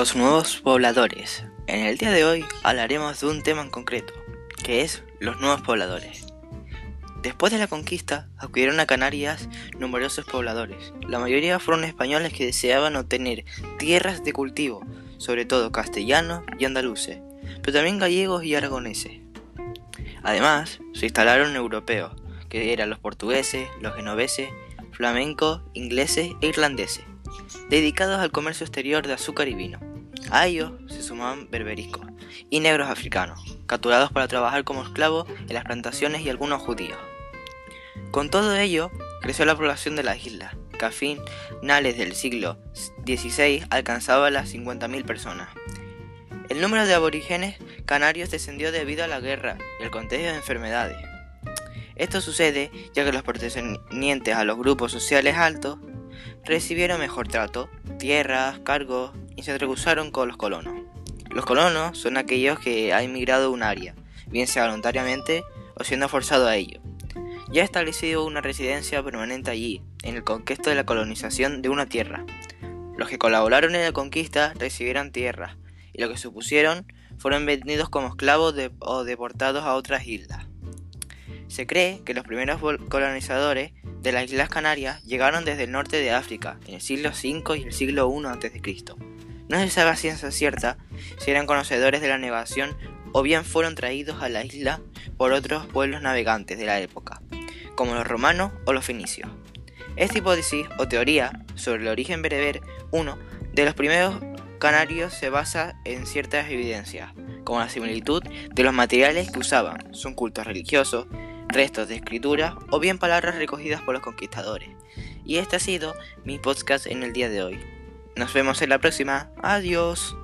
Los nuevos pobladores. En el día de hoy hablaremos de un tema en concreto, que es los nuevos pobladores. Después de la conquista, acudieron a Canarias numerosos pobladores. La mayoría fueron españoles que deseaban obtener tierras de cultivo, sobre todo castellanos y andaluces, pero también gallegos y aragoneses. Además, se instalaron europeos, que eran los portugueses, los genoveses, flamencos, ingleses e irlandeses dedicados al comercio exterior de azúcar y vino. A ellos se sumaban berberiscos y negros africanos, capturados para trabajar como esclavos en las plantaciones y algunos judíos. Con todo ello, creció la población de las islas, que a finales del siglo XVI alcanzaba las 50.000 personas. El número de aborígenes canarios descendió debido a la guerra y el contagio de enfermedades. Esto sucede ya que los pertenecientes a los grupos sociales altos recibieron mejor trato, tierras, cargos se rehusaron con los colonos. Los colonos son aquellos que han emigrado a un área, bien sea voluntariamente o siendo forzados a ello. Ya ha establecido una residencia permanente allí, en el conquista de la colonización de una tierra. Los que colaboraron en la conquista recibieron tierras, y los que supusieron fueron vendidos como esclavos o deportados a otras islas. Se cree que los primeros colonizadores de las Islas Canarias llegaron desde el norte de África en el siglo V y el siglo I a.C. No se sabe a ciencia cierta si eran conocedores de la navegación o bien fueron traídos a la isla por otros pueblos navegantes de la época, como los romanos o los fenicios. Esta hipótesis o teoría sobre el origen bereber, uno de los primeros canarios se basa en ciertas evidencias, como la similitud de los materiales que usaban, son cultos religiosos, restos de escritura o bien palabras recogidas por los conquistadores. Y este ha sido mi podcast en el día de hoy. Nos vemos en la próxima. Adiós.